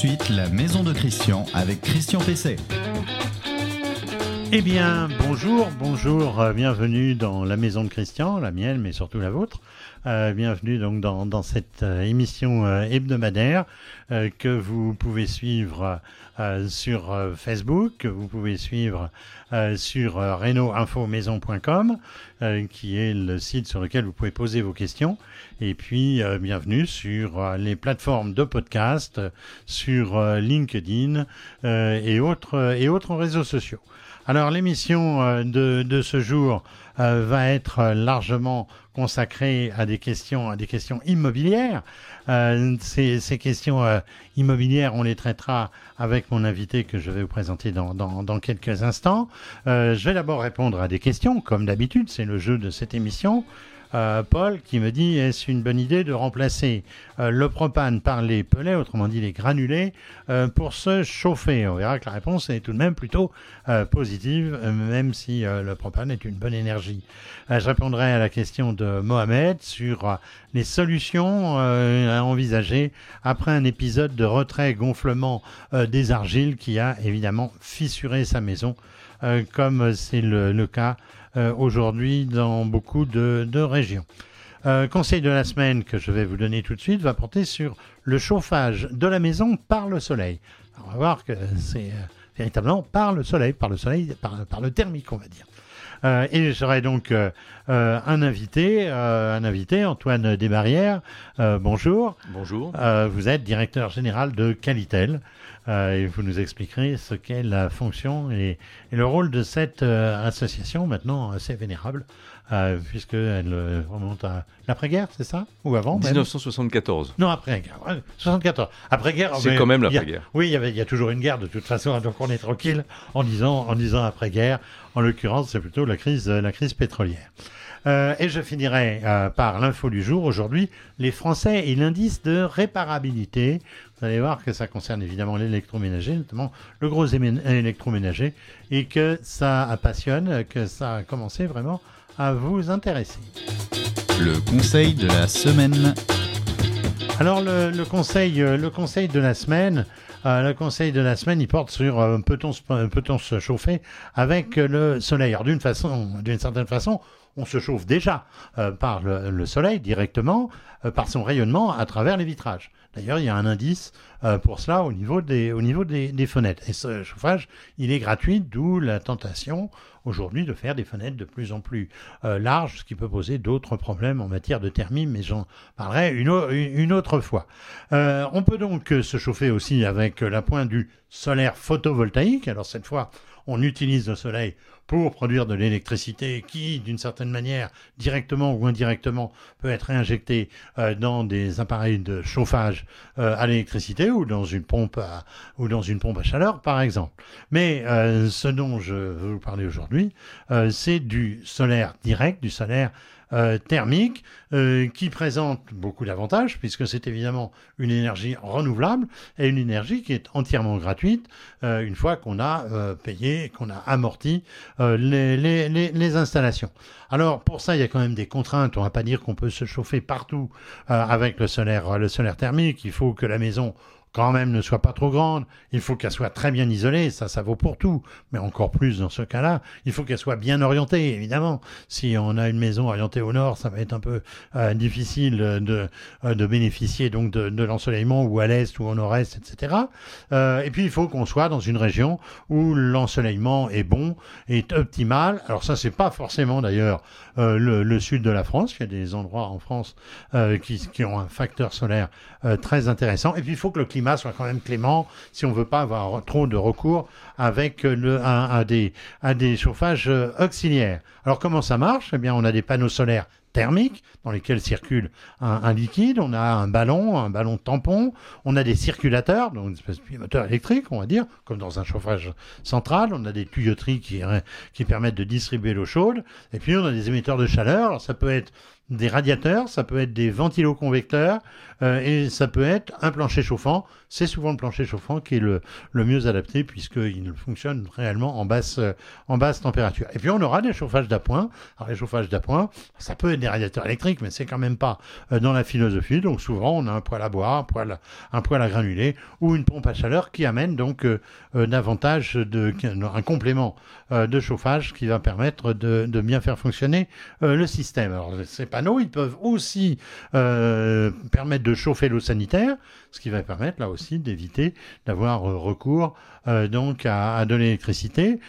suite la maison de Christian avec Christian Pesset. Eh bien, bonjour, bonjour, euh, bienvenue dans la maison de Christian, la mienne, mais surtout la vôtre. Euh, bienvenue donc dans, cette euh, émission euh, hebdomadaire que vous pouvez suivre sur Facebook, vous pouvez suivre sur reno-info-maison.com, qui est le site sur lequel vous pouvez poser vos questions. Et puis, bienvenue sur les plateformes de podcast, sur LinkedIn et, autres, et réseaux sociaux. Alors, l'émission de, ce jour va être largement consacrée à des questions, à des questions immobilières. Euh, ces, questions euh, immobilières, on les traitera avec mon invité que je vais vous présenter dans, dans, dans quelques instants. Euh, je vais d'abord répondre à des questions, comme d'habitude, c'est le jeu de cette émission. Euh, Paul qui me dit est-ce une bonne idée de remplacer euh, le propane par les pellets, autrement dit les granulés, euh, pour se chauffer? On verra que la réponse est tout de même plutôt positive, même si le propane est une bonne énergie. Je répondrai à la question de Mohamed sur les solutions à envisager après un épisode de retrait-gonflement euh, des argiles qui a évidemment fissuré sa maison, comme c'est le, cas aujourd'hui dans beaucoup de, régions. Euh, conseil de la semaine que je vais vous donner tout de suite va porter sur le chauffage de la maison par le soleil. On va voir que c'est euh, véritablement par le soleil, par le soleil, par le thermique, on va dire. Euh, et j'aurai donc euh, euh, un invité, euh, un invité, Antoine Desbarrières. Bonjour. Bonjour. Vous êtes directeur général de Qualitel et vous nous expliquerez ce qu'est la fonction et, et le rôle de cette association maintenant assez vénérable euh, puisqu'elle euh, remonte à l'après-guerre, c'est ça? Ou avant même? 1974. Non, après-guerre. ouais, 74. Après-guerre. C'est quand même l'après-guerre. Oui, il y, avait, il y a toujours une guerre de toute façon, donc on est tranquille en disant, en disant après-guerre. En l'occurrence, c'est plutôt la crise, euh, la crise pétrolière. Euh, et je finirai par l'info du jour. Aujourd'hui, les Français et l'indice de réparabilité. Vous allez voir que ça concerne évidemment l'électroménager, notamment le gros électroménager, et que ça passionne, que ça a commencé vraiment à vous intéresser. Le conseil de la semaine. Alors le, le conseil, euh, le conseil de la semaine, euh, le conseil de la semaine, il porte sur euh, peut-on se, peut-on se chauffer avec le soleil. Alors d'une façon, d'une certaine façon, on se chauffe déjà euh, par le, le soleil directement, euh, par son rayonnement à travers les vitrages. D'ailleurs, il y a un indice euh, pour cela au niveau des, au niveau des, des fenêtres. Et ce chauffage, il est gratuit, d'où la tentation aujourd'hui de faire des fenêtres de plus en plus euh, larges, ce qui peut poser d'autres problèmes en matière de thermie, mais j'en parlerai une, au- une autre fois. Euh, on peut donc euh, se chauffer aussi avec la pointe du solaire photovoltaïque. Alors cette fois, on utilise le soleil pour produire de l'électricité qui, d'une certaine manière, directement ou indirectement, peut être réinjectée euh, dans des appareils de chauffage euh, à l'électricité ou dans une pompe à, chaleur, par exemple. Mais euh, ce dont je veux vous parler aujourd'hui, c'est du solaire direct, du solaire euh, thermique, euh, qui présente beaucoup d'avantages, puisque c'est évidemment une énergie renouvelable et une énergie qui est entièrement gratuite euh, une fois qu'on a payé, qu'on a amorti les, les, installations. Alors pour ça, il y a quand même des contraintes. On va pas dire qu'on peut se chauffer partout avec le solaire, le solaire thermique. Il faut que la maison quand même ne soit pas trop grande, il faut qu'elle soit très bien isolée, ça ça vaut pour tout, mais encore plus dans ce cas-là, il faut qu'elle soit bien orientée, évidemment. Si on a une maison orientée au nord, ça va être un peu euh, difficile de, euh, de bénéficier donc de, l'ensoleillement ou à l'est ou au nord-est, etc. Euh, et puis il faut qu'on soit dans une région où l'ensoleillement est bon, est optimal. Alors ça c'est pas forcément d'ailleurs euh, le, sud de la France, il y a des endroits en France euh, qui, qui ont un facteur solaire euh, très intéressant. Et puis il faut que le climat soit quand même clément si on veut pas avoir trop de recours avec le, à, des, des chauffages euh, auxiliaires. Alors comment ça marche? Eh bien on a des panneaux solaires thermiques dans lesquels circule un, liquide, on a un ballon, un ballon tampon, on a des circulateurs, donc une espèce de moteur électrique, on va dire, comme dans un chauffage central, on a des tuyauteries qui, qui permettent de distribuer l'eau chaude, et puis on a des émetteurs de chaleur, alors ça peut être des radiateurs, ça peut être des ventiloconvecteurs euh, et ça peut être un plancher chauffant. C'est souvent le plancher chauffant qui est le, mieux adapté puisqu'il fonctionne réellement en basse, euh, en température. Et puis on aura des chauffages d'appoint. Alors les chauffages d'appoint, ça peut être des radiateurs électriques, mais c'est quand même pas dans la philosophie. Donc souvent, on a un poêle à bois, un poêle, un poêle à granuler ou une pompe à chaleur qui amène donc davantage de un complément de chauffage qui va permettre de, de bien faire fonctionner le système. Alors ces ils peuvent aussi permettre de chauffer l'eau sanitaire, ce qui va permettre là aussi d'éviter d'avoir recours donc à, de l'électricité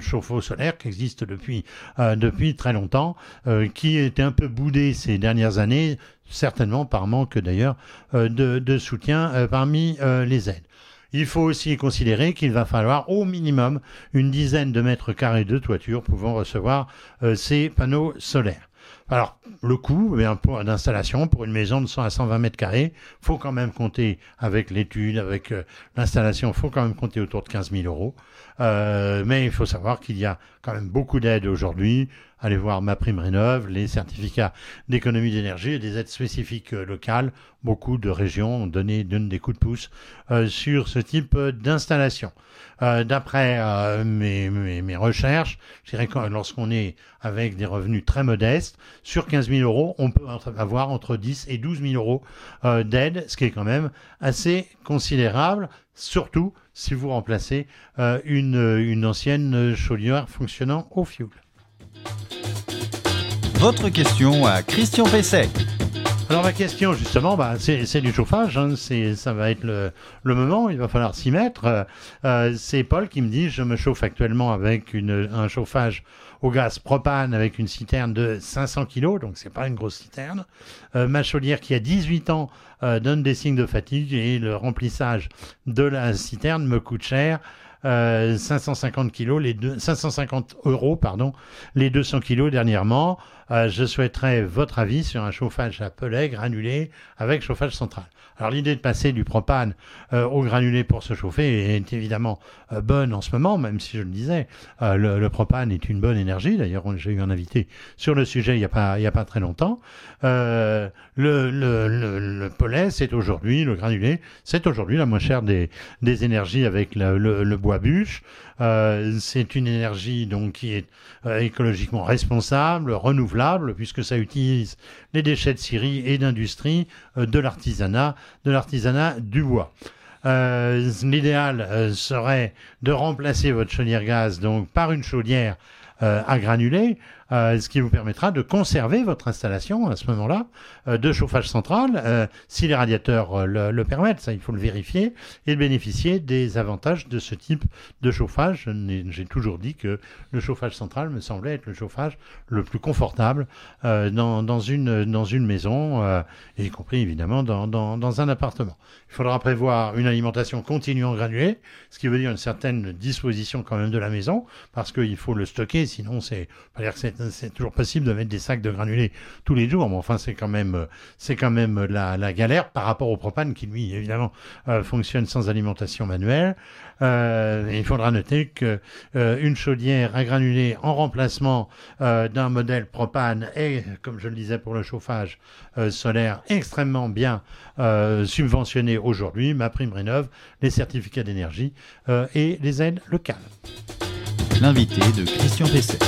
chauffe-eau solaire qui existe depuis, euh, depuis très longtemps, euh, qui était un peu boudé ces dernières années, certainement par manque d'ailleurs euh, de, soutien parmi les aides. Il faut aussi considérer qu'il va falloir au minimum une dizaine de mètres carrés de toiture pouvant recevoir ces panneaux solaires. Alors, le coût d'installation pour une maison de 100 à 120 mètres carrés, faut quand même compter avec l'étude, avec euh, l'installation, faut quand même compter autour de 15 000 euros. Euh, mais il faut savoir qu'il y a quand même beaucoup d'aides aujourd'hui. Allez voir ma prime rénov, les certificats d'économie d'énergie et des aides spécifiques euh, locales. Beaucoup de régions ont donné, donnent des coups de pouce sur ce type d'installation. Euh, d'après euh, mes, mes, recherches, je dirais que lorsqu'on est avec des revenus très modestes, sur 15 000 euros, on peut avoir entre 10 et 12 000 euros euh, d'aide, ce qui est quand même assez considérable, surtout si vous remplacez une, une ancienne chaudière fonctionnant au fioul. Votre question à Christian Pesset. Alors ma question justement, bah, c'est du chauffage, hein, ça va être le, moment, il va falloir s'y mettre. Euh, euh, c'est Paul qui me dit, je me chauffe actuellement avec une, un chauffage au gaz propane avec une citerne de 500 kg, donc c'est pas une grosse citerne. Euh, ma chaudière qui a 18 ans donne des signes de fatigue et le remplissage de la citerne me coûte cher. 550 kilos, les deux, 550 euros, pardon, les 200 kilos dernièrement. Euh, je souhaiterais votre avis sur un chauffage à pelet granulé avec chauffage central. Alors l'idée de passer du propane euh, au granulé pour se chauffer est évidemment euh, bonne en ce moment, même si je le disais, le, propane est une bonne énergie. D'ailleurs, j'ai eu un invité sur le sujet il n'y a, pas, il a pas très longtemps. le, le, le, pelet, c'est aujourd'hui, le granulé, c'est aujourd'hui la moins chère des, des énergies avec le, bois bûche. c'est une énergie donc qui est écologiquement responsable, renouvelable puisque ça utilise les déchets de scierie et d'industrie, euh, de l'artisanat, de l'artisanat du bois. Euh, l'idéal euh, serait de remplacer votre chaudière gaz donc par une chaudière à granulés euh, ce qui vous permettra de conserver votre installation à ce moment-là euh, de chauffage central, euh, si les radiateurs le, permettent, ça il faut le vérifier, et bénéficier des avantages de ce type de chauffage. J'ai toujours dit que le chauffage central me semblait être le chauffage le plus confortable dans, dans, une, dans une maison, y compris évidemment dans, dans, dans un appartement. Il faudra prévoir une alimentation continue en granulé, ce qui veut dire une certaine disposition quand même de la maison, parce qu'il faut le stocker, sinon c'est pas dire que c'est c'est toujours possible de mettre des sacs de granulés tous les jours, mais enfin c'est quand même c'est quand même la, galère par rapport au propane qui lui évidemment euh, fonctionne sans alimentation manuelle. Euh, il faudra noter que euh, une chaudière à granulés en remplacement d'un modèle propane est, comme je le disais pour le chauffage solaire, extrêmement bien subventionné aujourd'hui. Ma prime rénove, les certificats d'énergie et les aides locales. L'invité de Christian Pesset.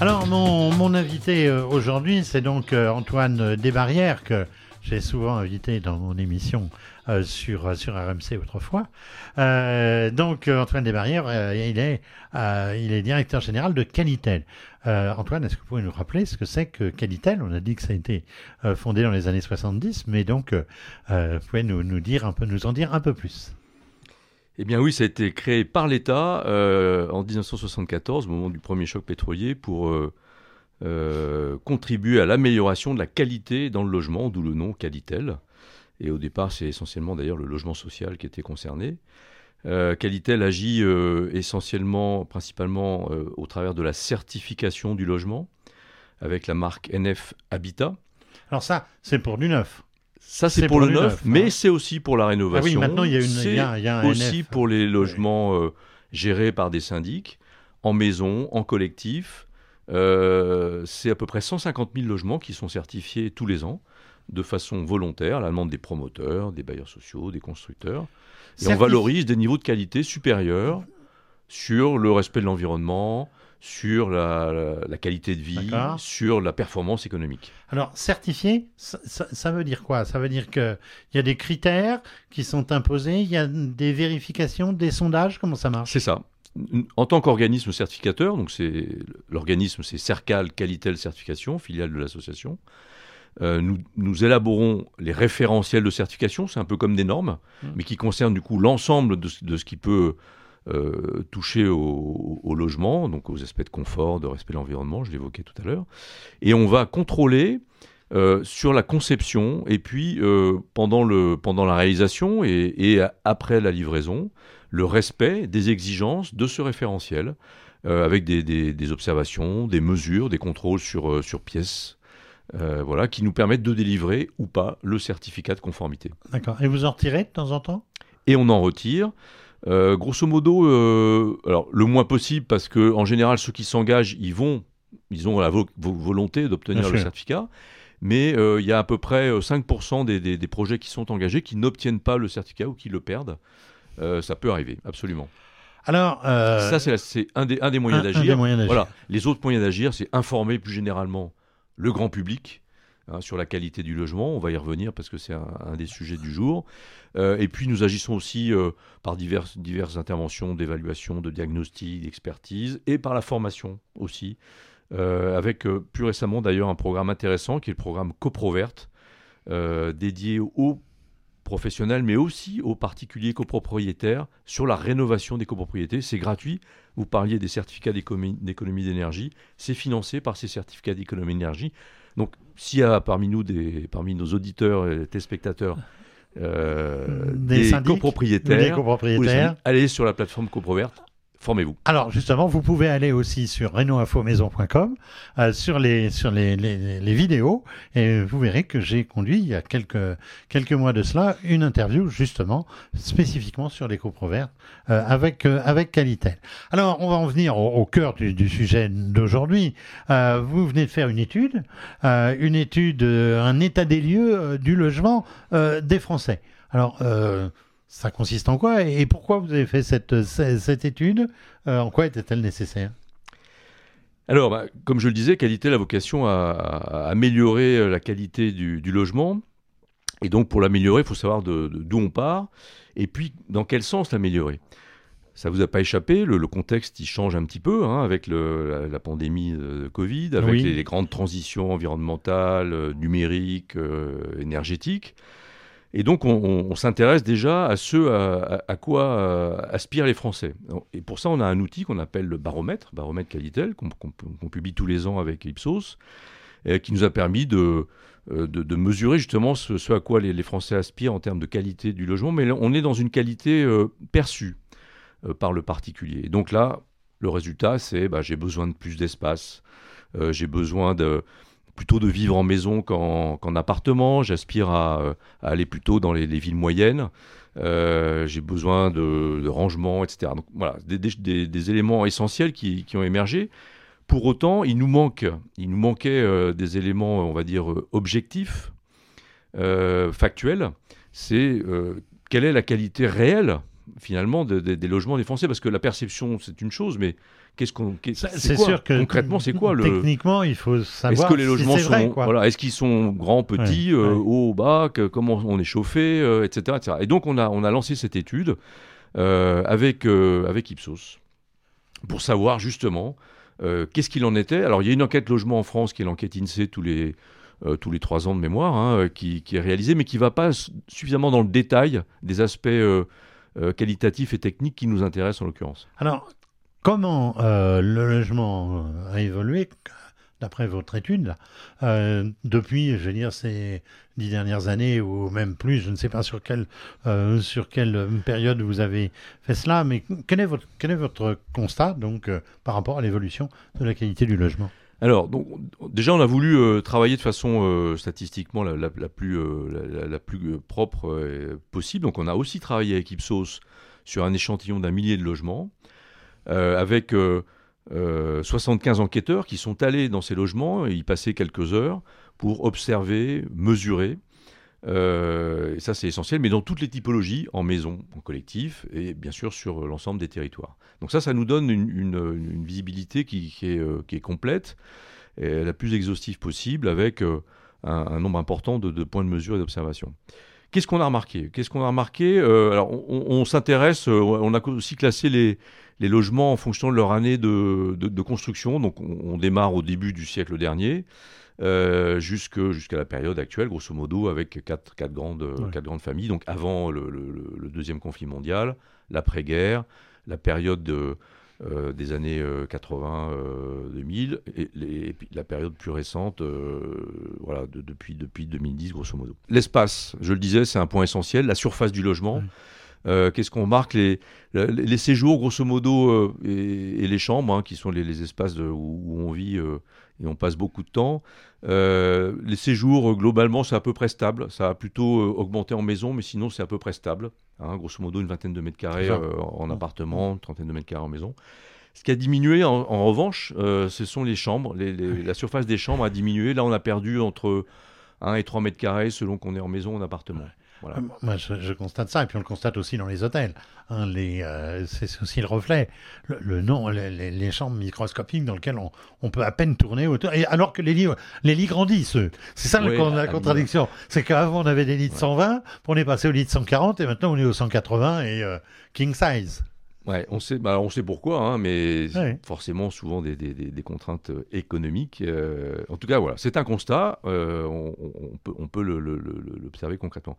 Alors, mon, invité euh, aujourd'hui, c'est donc euh, Antoine Desbarrières, que j'ai souvent invité dans mon émission euh, sur, sur RMC autrefois. donc, Antoine Desbarrières, il, est, il est directeur général de Qualitel. Antoine, est-ce que vous pouvez nous rappeler ce que c'est que Qualitel On a dit que ça a été fondé dans les années 70, mais donc, vous pouvez nous, nous, dire un peu, nous en dire un peu plus eh bien oui, ça a été créé par l'État euh, en 1974, au moment du premier choc pétrolier, pour euh, euh, contribuer à l'amélioration de la qualité dans le logement, d'où le nom Qualitel. Et au départ, c'est essentiellement d'ailleurs le logement social qui était concerné. Qualitel agit essentiellement, principalement au travers de la certification du logement, avec la marque NF Habitat. Alors ça, c'est pour du neuf. Ça, c'est pour, le neuf, mais hein. c'est aussi pour la rénovation. Ah oui, maintenant, il y a, une, a, aussi pour les logements euh, gérés par des syndics, en maison, en collectif. Euh, c'est à peu près 150 000 logements qui sont certifiés tous les ans de façon volontaire, à la demande des promoteurs, des bailleurs sociaux, des constructeurs. Et on valorise des niveaux de qualité supérieurs sur le respect de l'environnement, sur la, la- la qualité de vie, sur la performance économique. Alors, certifié, ça, ça- ça veut dire quoi? Ça veut dire qu'il y a des critères qui sont imposés, il y a des vérifications, des sondages, comment ça marche? C'est ça. En tant qu'organisme certificateur, donc c'est l'organisme, c'est Cercal Qualitel Certification, filiale de l'association. euh, nous, nous élaborons les référentiels de certification, c'est un peu comme des normes, Mm. mais qui concernent du coup l'ensemble de ce qui peut euh, toucher au, au logement, donc aux aspects de confort, de respect de l'environnement, je l'évoquais tout à l'heure. Et on va contrôler euh, sur la conception et puis euh, pendant, le, pendant la réalisation et, et après la livraison, le respect des exigences de ce référentiel, avec des, des- des observations, des mesures, des contrôles sur, sur pièces, euh, voilà, qui nous permettent de délivrer ou pas le certificat de conformité. D'accord. Et vous en retirez de temps en temps? Et on en retire. Euh, grosso modo, euh, alors le moins possible parce que en général ceux qui s'engagent, ils vont, ils ont la vo- vo- volonté d'obtenir le sûr. certificat, mais euh, il y a à peu près euh, 5% des, des- des projets qui sont engagés qui n'obtiennent pas le certificat ou qui le perdent. Ça peut arriver, absolument. Alors, Ça, c'est un des, un des moyens d'agir. Voilà. Les autres moyens d'agir, c'est informer plus généralement le grand public hein, sur la qualité du logement. On va y revenir parce que c'est un, des sujets du jour. Euh, et puis, nous agissons aussi euh, par diverses, interventions d'évaluation, de diagnostic, d'expertise et par la formation aussi. Euh, avec plus récemment d'ailleurs un programme intéressant qui est le programme CoProvert, euh, dédié aux professionnels, mais aussi aux particuliers copropriétaires sur la rénovation des copropriétés. C'est gratuit. Vous parliez des certificats d'économie d'énergie. C'est financé par ces certificats d'économie d'énergie. Donc, s'il y a parmi nous, des, parmi nos auditeurs et téléspectateurs, euh, Des des, copropriétaires, des allez sur la plateforme CoProvert, formez-vous. Alors justement, vous pouvez aller aussi sur renoinfomaison.com euh, sur les sur les, les, les vidéos et vous verrez que j'ai conduit il y a quelques quelques mois de cela une interview justement spécifiquement sur les coprovertes euh, avec euh, avec Qualitel. Alors on va en venir au, au cœur du, du sujet d'aujourd'hui. Euh, vous venez de faire une étude, euh, une étude, euh, un état des lieux du logement des Français. Alors ça consiste en quoi? Et pourquoi vous avez fait cette, cette, étude? Euh, En quoi était-elle nécessaire? Alors, bah, comme je le disais, qualité a vocation à, à améliorer la qualité du, du logement? Et donc, pour l'améliorer, il faut savoir de- de- d'où on part et puis dans quel sens l'améliorer? Ça vous a pas échappé, le, le contexte il change un petit peu hein, avec le- la, la pandémie de Covid, avec Oui. les, les grandes transitions environnementales, euh, numériques, euh, énergétiques. Et donc on, s'intéresse déjà à ce à, à- quoi euh, aspirent les Français. Et pour ça, on a un outil qu'on appelle le baromètre, baromètre Qualitel, qu'on publie tous les ans avec Ipsos, euh, qui nous a permis de, euh, de, mesurer justement ce, à quoi les, Français aspirent en termes de qualité du logement. Mais on est dans une qualité euh, perçue euh, par le particulier. Et donc là, le résultat, c'est bah, j'ai besoin de plus d'espace, euh, j'ai besoin de plutôt de vivre en maison qu'en qu'en appartement, j'aspire à, euh, à aller plutôt dans les, les villes moyennes, euh, j'ai besoin de, de rangement, etc. Donc voilà, des, des- éléments essentiels qui, qui ont émergé. Pour autant, il nous manque, il nous manquait euh, des éléments, on va dire, objectifs, factuels. C'est quelle est la qualité réelle, finalement, de- de- des logements des Français? Parce que la perception, c'est une chose, mais qu'est-ce qu'on, c'est sûr que concrètement, c'est quoi le techniquement il faut est-ce savoir que les si logements sont vrai, voilà, est-ce qu'ils sont grands, petits, Ouais, euh, ouais. hauts, bas, que- comment on est chauffé, euh, etc., etc. Et donc on a on a lancé cette étude euh, avec euh, avec Ipsos pour savoir justement qu'est-ce qu'il en était. Alors il y a une enquête logement en France qui est l'enquête Insee tous les tous les trois ans de mémoire, hein, qui, qui est réalisée, mais qui ne va pas suffisamment dans le détail des aspects qualitatifs et techniques qui nous intéressent en l'occurrence. Alors comment euh, le logement a évolué d'après votre étude euh, depuis je veux dire ces dix dernières années ou même plus je ne sais pas sur quelle euh, période vous avez fait cela mais quel est votre constat donc par rapport à l'évolution de la qualité du logement? Alors, déjà, on a voulu travailler de façon statistiquement la, plus, la, plus propre possible. Donc, on a aussi travaillé avec Ipsos sur un échantillon d'un millier de logements, avec euh, euh, 75 enquêteurs qui sont allés dans ces logements et y passer quelques heures pour observer, mesurer Euh, et ça, c'est essentiel, mais dans toutes les typologies, en maison, en collectif, et bien sûr sur l'ensemble des territoires. Donc ça, ça nous donne une, visibilité qui, est, euh, complète, la plus exhaustive possible, avec euh, un, nombre important de, points de mesure et d'observation. Qu'est-ce qu'on a remarqué? Qu'est-ce qu'on a remarqué? Euh, Alors, on, s'intéresse, euh, on a aussi classé les, les logements en fonction de leur année de, de- de construction. Donc, on, on démarre au début du siècle dernier euh, jusqu'à la période actuelle, grosso modo, avec quatre, quatre grandes, euh, Ouais. quatre grandes familles. Donc, avant le, le- le- le deuxième conflit mondial, l'après-guerre, la période de, euh, des années euh, 80-2000 et, les- et la période plus récente, euh, voilà, de- depuis, depuis 2010, grosso modo. L'espace, je le disais, c'est un point essentiel. La surface du logement. Ouais. Euh, Qu'est-ce qu'on marque les, séjours, grosso modo, euh, et, et les chambres, hein, qui sont les, les espaces de- où, où on vit euh, et on passe beaucoup de temps. Euh, les séjours, globalement, c'est à peu près stable. Ça a plutôt augmenté en maison, mais sinon, c'est à peu près stable. Hein, grosso modo, une vingtaine de mètres carrés en Ouais. appartement, une trentaine de mètres carrés en maison. Ce qui a diminué, en, en revanche, ce sont les chambres. Les- les- La surface des chambres a diminué. Là, on a perdu entre 1 et 3 mètres carrés selon qu'on est en maison ou en appartement. Voilà. Euh, Moi, je, je constate ça, et puis on le constate aussi dans les hôtels. Hein, les, euh, c'est aussi le reflet. Le, le nom, les, chambres microscopiques dans lesquelles on, on peut à peine tourner autour. Et alors que les lits, les lits grandissent, eux. C'est ça la à contradiction. C'est qu'avant, on avait des lits de Ouais. 120, puis on est passé au lit de 140, et maintenant, on est au 180 et euh, king size. Ouais, on sait, bah, on sait pourquoi, hein, mais Ouais. forcément souvent des, des- des- des contraintes euh, économiques. euh, en tout cas, voilà, c'est un constat. euh, on, on peut, on peut le- le- le- l'observer concrètement.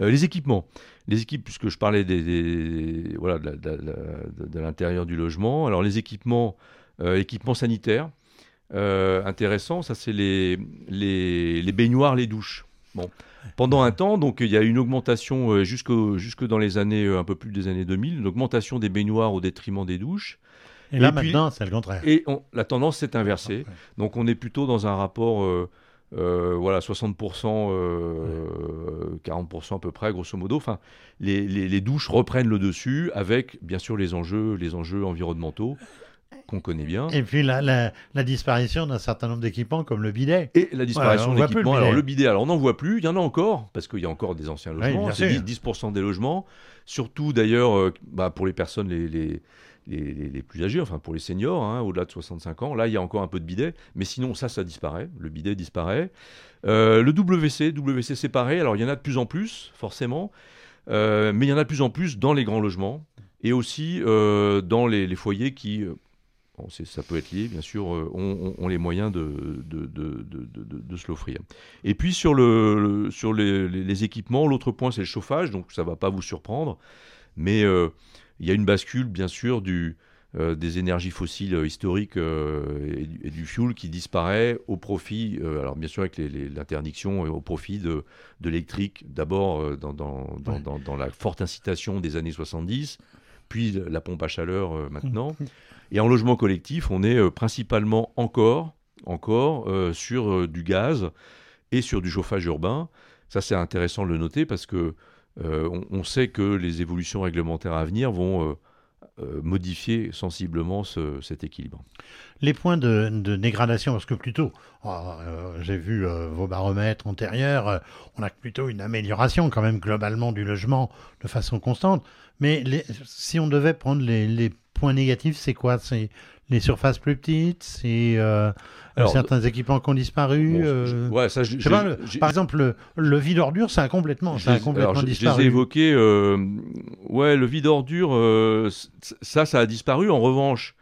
Euh, les équipements, les équipes, puisque je parlais des, des- voilà, de, la- de la- de- de l'intérieur du logement. Alors les équipements, équipements sanitaires, intéressant, ça c'est les, les, les baignoires, les douches. Bon. Pendant un temps, donc il y a une augmentation euh, jusqu'au- jusque dans les années, euh, un peu plus des années 2000, une augmentation des baignoires au détriment des douches. Et là, Et puis- maintenant, c'est le contraire. Et on- la tendance s'est inversée. Ouais. Donc on est plutôt dans un rapport, euh, euh, voilà, 60%, euh, 40% à peu près, grosso modo. Enfin, les, les- les douches reprennent le dessus avec, bien sûr, les enjeux, les enjeux environnementaux qu'on connaît bien. Et puis la, la, la disparition d'un certain nombre d'équipements comme le bidet. Et la disparition plus d'équipements. le Alors bidet. le bidet, alors on n'en voit plus, il y en a encore, parce qu'il y a encore des anciens Oui, logements, bien c'est sûr. 10%, 10% des logements, surtout d'ailleurs euh, bah, pour les personnes les, les, les, les- les plus âgées, enfin pour les seniors, hein, au-delà de 65 ans, là il y a encore un peu de bidet, mais sinon ça, ça disparaît, le bidet disparaît. Euh, le WC, WC séparé, alors il y en a de plus en plus, forcément, euh, mais il y en a de plus en plus dans les grands logements, et aussi dans les foyers qui... Bon, ça peut être lié, bien sûr, euh, ont, ont- ont les moyens de, de, de, de, se l'offrir. Et puis sur, le, le- sur les, équipements, l'autre point, c'est le chauffage, donc ça ne va pas vous surprendre, mais euh, il y a une bascule, bien sûr, du, euh, des énergies fossiles historiques euh, et, du, et du fuel qui disparaît au profit, alors bien sûr avec l'interdiction, et au profit de, de l'électrique, d'abord dans, dans, dans, la forte incitation des années 70, puis la pompe à chaleur maintenant. Et en logement collectif, on est euh, principalement encore, encore euh, sur euh, du gaz et sur du chauffage urbain. Ça, c'est intéressant de le noter parce que on, sait que les évolutions réglementaires à venir vont modifier sensiblement ce- cet équilibre. Les points de, dégradation, parce que plutôt, oh, j'ai vu vos baromètres antérieurs, on a plutôt une amélioration quand même globalement du logement de façon constante. Mais si on devait prendre les points négatifs, c'est quoi? C'est les surfaces plus petites, c'est euh, certains équipements qui ont disparu. Bon, euh, je- ouais, ça, je- je sais pas, j'ai- le- j'ai- par exemple, le, le vide ordure, ça a complètement, ça a complètement alors, je- je disparu. les ai évoqués. euh, ouais, le vide ordure, euh, ça, ça a disparu. En revanche,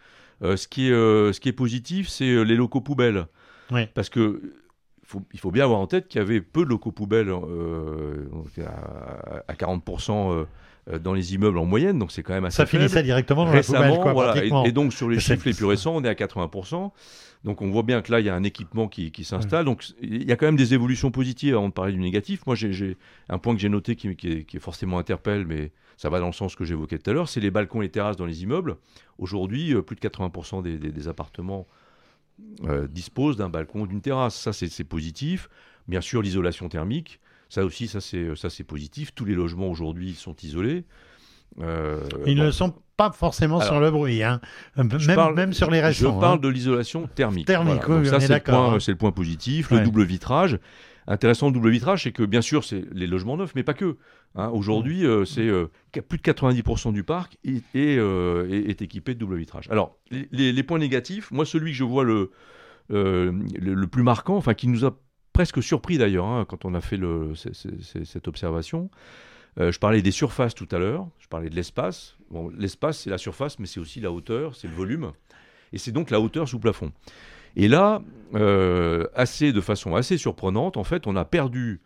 ce, qui est, ce qui est positif, c'est les locaux poubelles. Parce que faut- il faut bien avoir en tête qu'il y avait peu de locaux poubelles, à, à 40% euh, euh, dans les immeubles en moyenne, donc c'est quand même assez Ça faible. finissait directement dans la Récemment, poubelle, quoi, voilà, pratiquement. et, et donc sur les chiffres les plus récents, on est à 80%. Donc on voit bien que là, il y a un équipement qui, qui s'installe. Donc il y a quand même des évolutions positives avant de parler du négatif. Moi, j'ai- un point que j'ai noté qui, qui est, qui est forcément interpelle, mais ça va dans le sens que j'évoquais tout à l'heure, c'est les balcons et les terrasses dans les immeubles. Aujourd'hui, euh, plus de 80% des, des- des appartements euh, disposent d'un balcon ou d'une terrasse. Ça, c'est positif. Bien sûr, l'isolation thermique, ça aussi, ça c'est ça, c'est positif. Tous les logements aujourd'hui sont isolés. Euh, Ils bon. ne sont pas forcément Alors, sur le bruit, hein. Je même, parle- même sur les Je récents. parle hein. de l'isolation thermique. Thermique, Voilà. Oui, ça, c'est le, hein. c'est le point positif. Ouais. Le double vitrage. intéressant de double vitrage, c'est que bien sûr, c'est les logements neufs, mais pas que. Hein. Aujourd'hui, euh, c'est euh, plus de 90% du parc est, est, euh, est- est équipé de double vitrage. Alors, les, points négatifs, moi, celui que je vois le, euh, le, le plus marquant, enfin, qui nous a presque surpris d'ailleurs, hein, quand on a fait cette observation, euh, je parlais des surfaces tout à l'heure, je parlais de l'espace. L'espace, c'est la surface, mais c'est aussi la hauteur, c'est le volume, et c'est donc la hauteur sous plafond. Et là, euh, assez, de façon assez surprenante, en fait, on a perdu,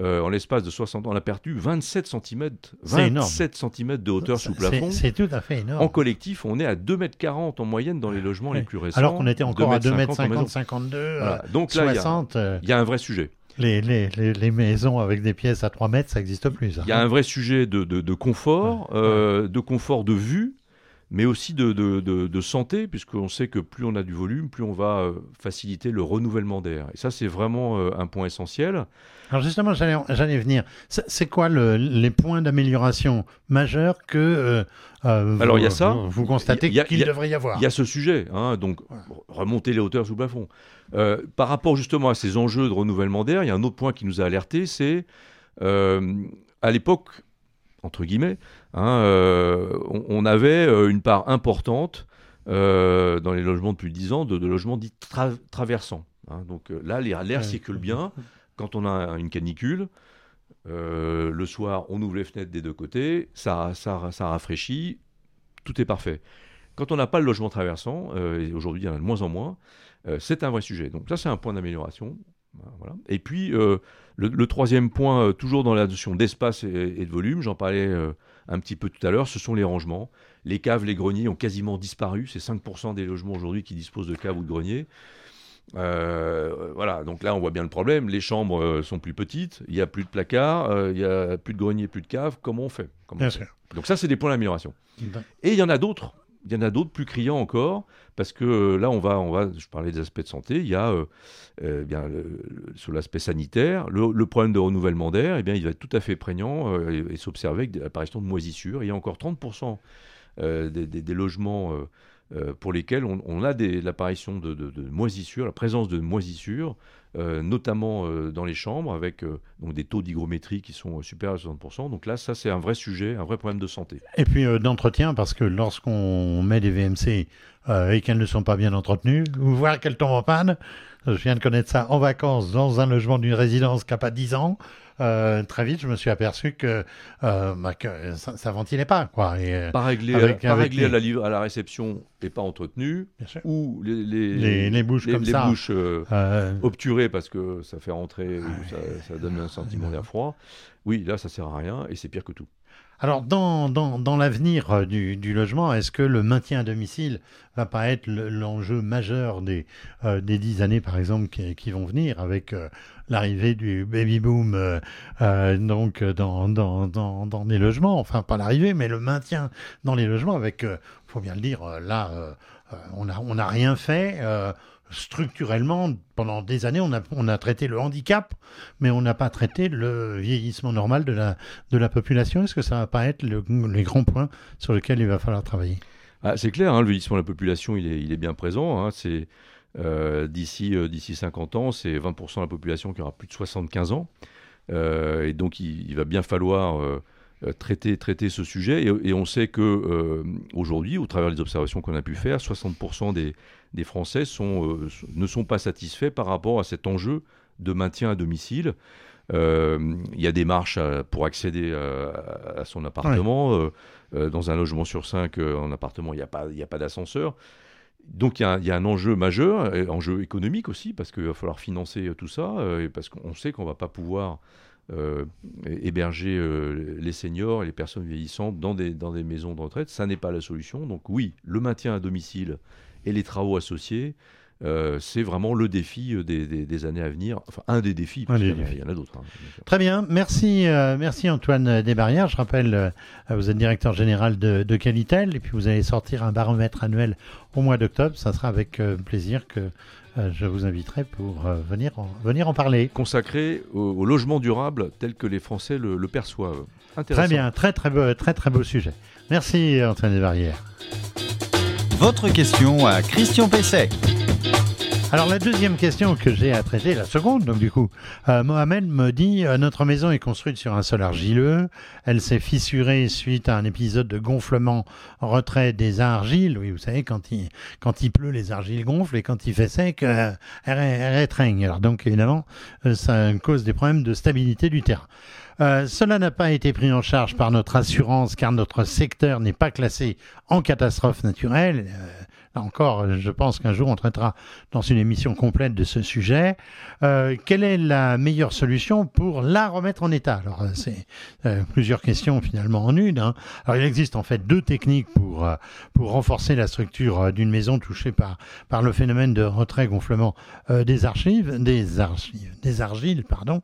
euh, en l'espace de 60 ans, on a perdu 27 cm, C'est énorme. 27 cm de hauteur sous plafond. C'est tout à fait énorme. En collectif, on est à 2,40 m en moyenne dans les logements les plus récents. Alors qu'on était encore à 2,50 2m50, en maison. 52, euh, Voilà. Donc là, il y a- 60. euh, il y, a un vrai sujet. les, les, les, les maisons avec des pièces à 3 mètres, ça n'existe plus. ça. Il y a un vrai sujet de, de- de confort, Ouais. euh, de confort de vue, mais aussi de, de- de- de santé, puisqu'on sait que plus on a du volume, plus on va euh, faciliter le renouvellement d'air. Et ça, c'est vraiment euh, un point essentiel. Alors justement, j'allais venir. C'est quoi le- les points d'amélioration majeurs que euh, euh, Alors, vous, y a ça. vous, vous constatez qu'il devrait y avoir Il y a ce sujet, hein, donc remonter les hauteurs sous plafond. Euh, par rapport justement à ces enjeux de renouvellement d'air, il y a un autre point qui nous a alerté, c'est à l'époque, entre guillemets, hein, euh, on, on avait euh, une part importante euh, dans les logements depuis 10 ans de, de logements dits tra- traversants. hein. donc là, l'air Ouais. circule bien. Quand on a une canicule, euh, le soir, on ouvre les fenêtres des deux côtés, ça, ça, ça rafraîchit, tout est parfait. Quand on n'a pas le logement traversant, et aujourd'hui il y en a de moins en moins, c'est un vrai sujet. Donc ça, c'est un point d'amélioration. Voilà. Et puis, le, le troisième point, toujours dans la notion d'espace et, et de volume, j'en parlais un petit peu tout à l'heure, ce sont les rangements. Les caves, les greniers ont quasiment disparu. C'est 5% des logements aujourd'hui qui disposent de caves ou de greniers. Euh, voilà, donc là on voit bien le problème. Les chambres euh, sont plus petites, il n'y a plus de placards, euh, il n'y a plus de greniers, plus de caves. Comment on fait? Comment Bien on fait? sûr. Donc ça, c'est des points d'amélioration. Et il y en a d'autres. Il y en a d'autres plus criants encore, parce que euh, là, on va, on va, je parlais des aspects de santé, il y a euh, euh, bien, sur l'aspect sanitaire, le, problème de renouvellement d'air, eh bien, il va être tout à fait prégnant et, s'observer avec l'apparition de moisissures. Il y a encore 30% euh, des, des- des logements euh, pour lesquels on, a l'apparition de, de- de moisissures, la présence de moisissures, euh, notamment euh, dans les chambres, avec donc des taux d'hygrométrie qui sont supérieurs à 60%. Donc là, ça, c'est un vrai sujet, un vrai problème de santé. Et puis d'entretien, parce que lorsqu'on met des VMC et qu'elles ne sont pas bien entretenues, ou voire qu'elles tombent en panne, je viens de connaître ça en vacances dans un logement d'une résidence qui n'a pas 10 ans, euh, très vite je me suis aperçu que, euh, bah, que ça, ça ventilait pas. Quoi. Et, euh, pas réglé, Avec- pas avec réglé les- à, la, livre- à la réception et pas entretenu, ou les, les, Les- les bouches comme les ça. bouches, euh, obturées parce que ça fait rentrer, ou ça, ça donne un sentiment d'air froid. Oui, là, ça sert à rien et c'est pire que tout. Alors, dans, l'avenir euh, du, logement, est-ce que le maintien à domicile va pas être le- l'enjeu majeur des, euh, des dix années, par exemple, qui, vont venir avec euh, l'arrivée du baby-boom euh, dans, les logements? Enfin, pas l'arrivée, mais le maintien dans les logements avec, il faut bien le dire, là, on n'a on a rien fait. Euh, structurellement, pendant des années, on a, on a traité le handicap, mais on n'a pas traité le vieillissement normal de la, de la population. Est-ce que ça va pas être le- les grands points sur lesquels il va falloir travailler? Ah, c'est clair, hein, le vieillissement de la population, il est, il est bien présent. hein, c'est euh, d'ici euh, d'ici 50 ans, c'est 20% de la population qui aura plus de 75 ans. Euh, et donc, il, va bien falloir euh, euh, traiter, traiter ce sujet. Et, et on sait que euh, aujourd'hui, au travers des observations qu'on a pu faire, 60% des, des Français sont, euh, ne sont pas satisfaits par rapport à cet enjeu de maintien à domicile. Euh, Il y a des marches à- pour accéder à, à son appartement. Euh, euh, dans un logement sur cinq, euh, en appartement, il n'y a pas, pas d'ascenseur. Donc il y, a un- il y a un enjeu majeur, enjeu économique aussi, parce qu'il va falloir financer euh, tout ça, euh, et parce qu'on sait qu'on ne va pas pouvoir euh, héberger euh, les seniors et les personnes vieillissantes dans des, dans des maisons de retraite. Ça n'est pas la solution. Donc oui, le maintien à domicile et les travaux associés, euh, c'est vraiment le défi des, des- des années à venir. Enfin, un des défis, parce il y en a d'autres. hein. Très bien, merci, euh, merci Antoine Desbarrières. Je rappelle, euh, vous êtes directeur général de, de Qualitel et puis vous allez sortir un baromètre annuel au mois d'octobre. Ça sera avec plaisir que je vous inviterai pour euh, venir, en, venir en parler. Consacré au, au logement durable tel que les Français le, le perçoivent. Très bien, très très beau, très très beau sujet. Merci Antoine Desbarrières. Votre question à Christian Pesset. Alors la deuxième question que j'ai à traiter, la seconde, donc du coup, euh, Mohamed me dit euh, notre maison est construite sur un sol argileux, elle s'est fissurée suite à un épisode de gonflement retrait des argiles. Oui, vous savez quand il quand il pleut, les argiles gonflent et quand il fait sec, euh, elles, elles rétreignent. Alors donc évidemment, euh, ça cause des problèmes de stabilité du terrain. Euh, cela n'a pas été pris en charge par notre assurance car notre secteur n'est pas classé en catastrophe naturelle. Euh, là encore, je pense qu'un jour on traitera dans une émission complète de ce sujet. Euh, quelle est la meilleure solution pour la remettre en état? Alors, euh, c'est euh, plusieurs questions finalement en une. hein. Alors, il existe en fait deux techniques pour, euh, pour renforcer la structure euh, d'une maison touchée par, par le phénomène de retrait-gonflement euh, des archives, des archives, des argiles, pardon.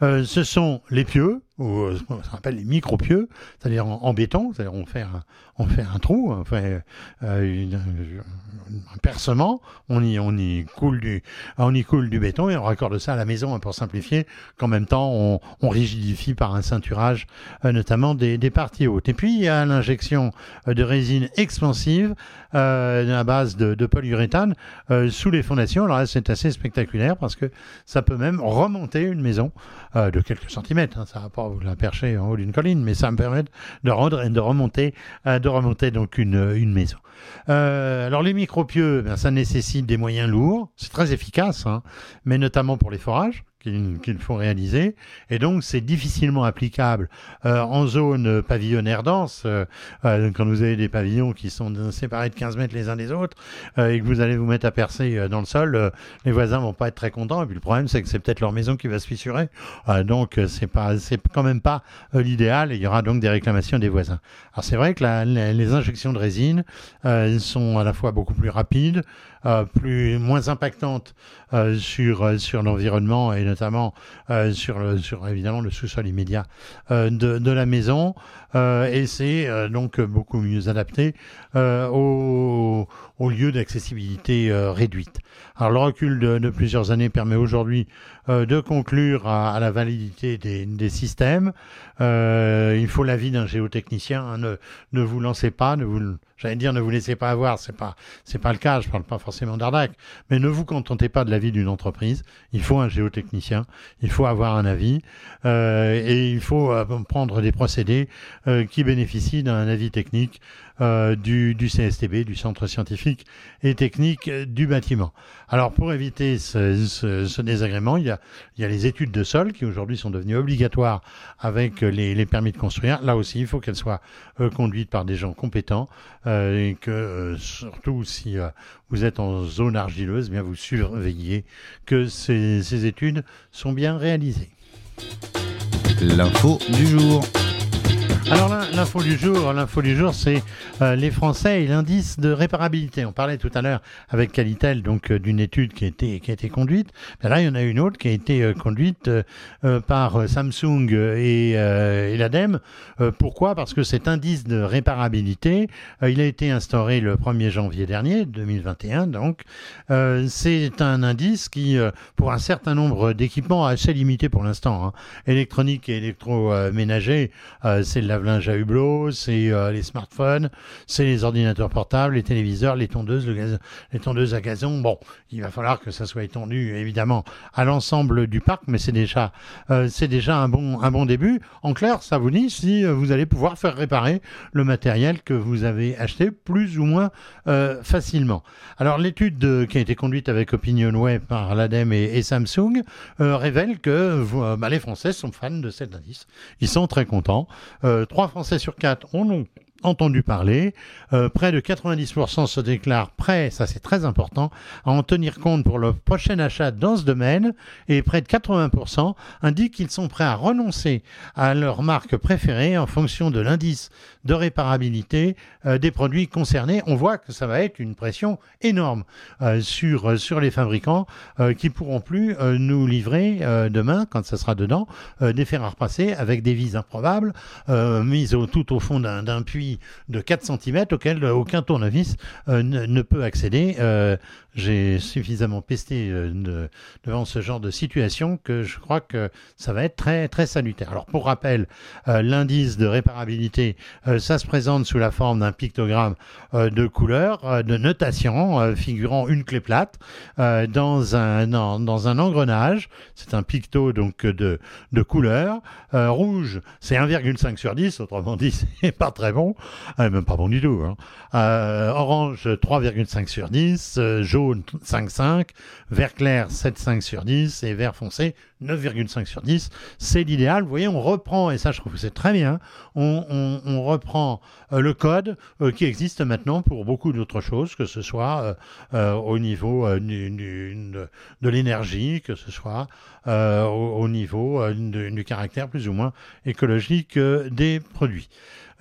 Ce sont les pieux, ou euh, ce qu'on appelle les micro-pieux, c'est-à-dire en, béton, c'est-à-dire on fait un, on fait un trou, on fait euh, un percement, on y, on y coule du, on y coule du béton et on raccorde ça à la maison pour simplifier, qu'en même temps on, on rigidifie par un ceinturage, euh, notamment des, des parties hautes. Et puis il y a l'injection euh, de résine expansive euh, à base de, de polyuréthane euh, sous les fondations. Alors là c'est assez spectaculaire parce que ça peut même remonter une maison euh, de quelques centimètres. hein. Ça va vous la percher en haut d'une colline, mais ça me permet de, rendre, de remonter, euh, de remonter donc une, une maison. Euh, alors les micropieux, ben, ça nécessite des moyens lourds. C'est très efficace, hein, mais notamment pour les forages qu'il faut réaliser. Et donc, c'est difficilement applicable euh, en zone pavillonnaire dense, euh, euh, quand vous avez des pavillons qui sont séparés de 15 mètres les uns des autres, euh, et que vous allez vous mettre à percer euh, dans le sol, euh, les voisins vont pas être très contents. Et puis le problème, c'est que c'est peut-être leur maison qui va se fissurer. Donc, c'est pas, c'est quand même pas l'idéal. Il y aura donc des réclamations des voisins. Alors, c'est vrai que les injections de résine sont à la fois beaucoup plus rapides, plus moins impactantes euh, sur euh, sur l'environnement et notamment euh, sur le sur évidemment le sous-sol immédiat euh, de, de la maison euh, et c'est euh, donc beaucoup mieux adapté euh, aux, aux lieux d'accessibilité euh, réduite. Alors le recul de, de plusieurs années permet aujourd'hui euh, de conclure à, à la validité des, des systèmes. Euh, il faut l'avis d'un géotechnicien. hein. Ne, ne vous lancez pas, ne vous, j'allais dire, ne vous laissez pas avoir. C'est pas, c'est pas le cas. Je parle pas forcément d'arnaque, mais ne vous contentez pas de l'avis d'une entreprise. Il faut un géotechnicien. Il faut avoir un avis euh, et il faut euh, prendre des procédés euh, qui bénéficient d'un avis technique euh, du, CSTB, du Centre scientifique et technique du bâtiment. Alors pour éviter ce, désagrément, il y, a, les études de sol qui aujourd'hui sont devenues obligatoires avec les, permis de construire. Là aussi, il faut qu'elles soient euh, conduites par des gens compétents euh, et que surtout si vous êtes en zone argileuse, eh bien vous surveillez que ces, ces études sont bien réalisées. L'info du jour. Alors l'in- l'info du jour, l'info du jour, c'est euh, les Français et l'indice de réparabilité. On parlait tout à l'heure avec Qualitel donc euh, d'une étude qui a été qui a été conduite. Là, il y en a une autre qui a été euh, conduite par Samsung et, et l'ADEME. Pourquoi? Parce que cet indice de réparabilité, il a été instauré le 1er janvier dernier, 2021. Donc, c'est un indice qui, pour un certain nombre d'équipements assez limités pour l'instant, hein, électroniques et électroménagers, euh, c'est le lave-linge à hublot, c'est euh, les smartphones, c'est les ordinateurs portables, les téléviseurs, les tondeuses, les tondeuses à gazon. Bon, il va falloir que ça soit étendu évidemment à l'ensemble du parc, mais c'est déjà, euh, c'est déjà un bon, un bon début. En clair, ça vous dit si euh, vous allez pouvoir faire réparer le matériel que vous avez acheté plus ou moins facilement. Alors l'étude de- qui a été conduite avec OpinionWay par l'ADEME et, Samsung révèle que bah, les Français sont fans de cet indice. Ils sont très contents. Trois Français sur quatre en ont entendu parler. Euh, près de 90% se déclarent prêts, ça c'est très important, à en tenir compte pour le prochain achat dans ce domaine. Et près de 80% indiquent qu'ils sont prêts à renoncer à leur marque préférée en fonction de l'indice de réparabilité euh, des produits concernés. On voit que ça va être une pression énorme euh, sur, sur les fabricants qui pourront plus nous livrer demain, quand ça sera dedans, des fers à repasser avec des vis improbables mises tout au fond d'un d'un de 4 cm auquel euh, aucun tournevis euh, ne, ne peut accéder. J'ai suffisamment pesté euh, de- devant ce genre de situation que je crois que ça va être très très salutaire. Alors pour rappel, euh, l'indice de réparabilité, euh, ça se présente sous la forme d'un pictogramme de couleurs, euh, de notation figurant une clé plate dans un dans, dans un engrenage. C'est un picto donc de de couleurs. Euh, rouge, c'est 1,5 sur 10, autrement dit, c'est pas très bon, Euh, même pas bon du tout. hein. Orange, 3,5 sur 10, euh, jaune, 5,5, vert clair, 7,5 sur 10 et vert foncé, 9,5 sur 10. C'est l'idéal. Vous voyez, on reprend, et ça je trouve que c'est très bien, on, reprend euh, le code euh, qui existe maintenant pour beaucoup d'autres choses, que ce soit euh, au niveau de, l'énergie, que ce soit au, au niveau du, caractère plus ou moins écologique des produits.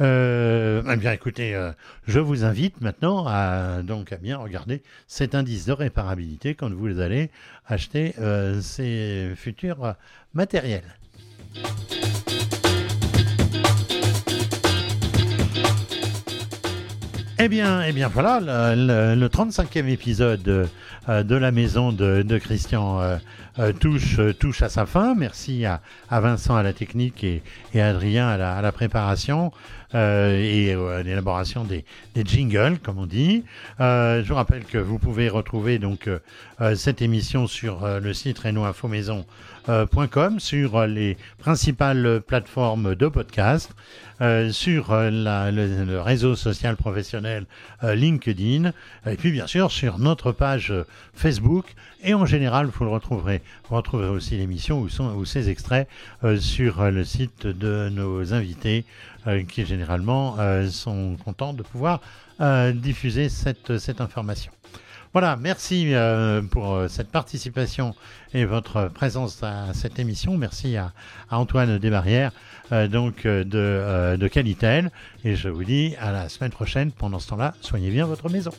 Euh, eh bien, écoutez, euh, je vous invite maintenant à donc à bien regarder cet indice de réparabilité quand vous allez acheter euh, ces futurs matériels. Eh bien, eh bien voilà, le, le- le 35e épisode de la maison de Christian euh, euh, touche, à sa fin. Merci à, Vincent à la technique et, à Adrien à la, préparation euh, et à l'élaboration des, jingles, comme on dit. Je vous rappelle que vous pouvez retrouver donc cette émission sur le site renoinfomaison.com, sur les principales plateformes de podcast, sur le, réseau social professionnel LinkedIn, et puis bien sûr sur notre page Facebook. Et en général, vous le retrouverez. Vous retrouverez aussi l'émission ou, ces extraits euh, sur euh, le site de nos invités, euh, qui généralement sont contents de pouvoir diffuser cette, information. Voilà, merci pour cette participation et votre présence à cette émission. Merci à, Antoine Desbarrières, donc de, euh, de Qualitel. Et je vous dis à la semaine prochaine. Pendant ce temps-là, soignez bien votre maison.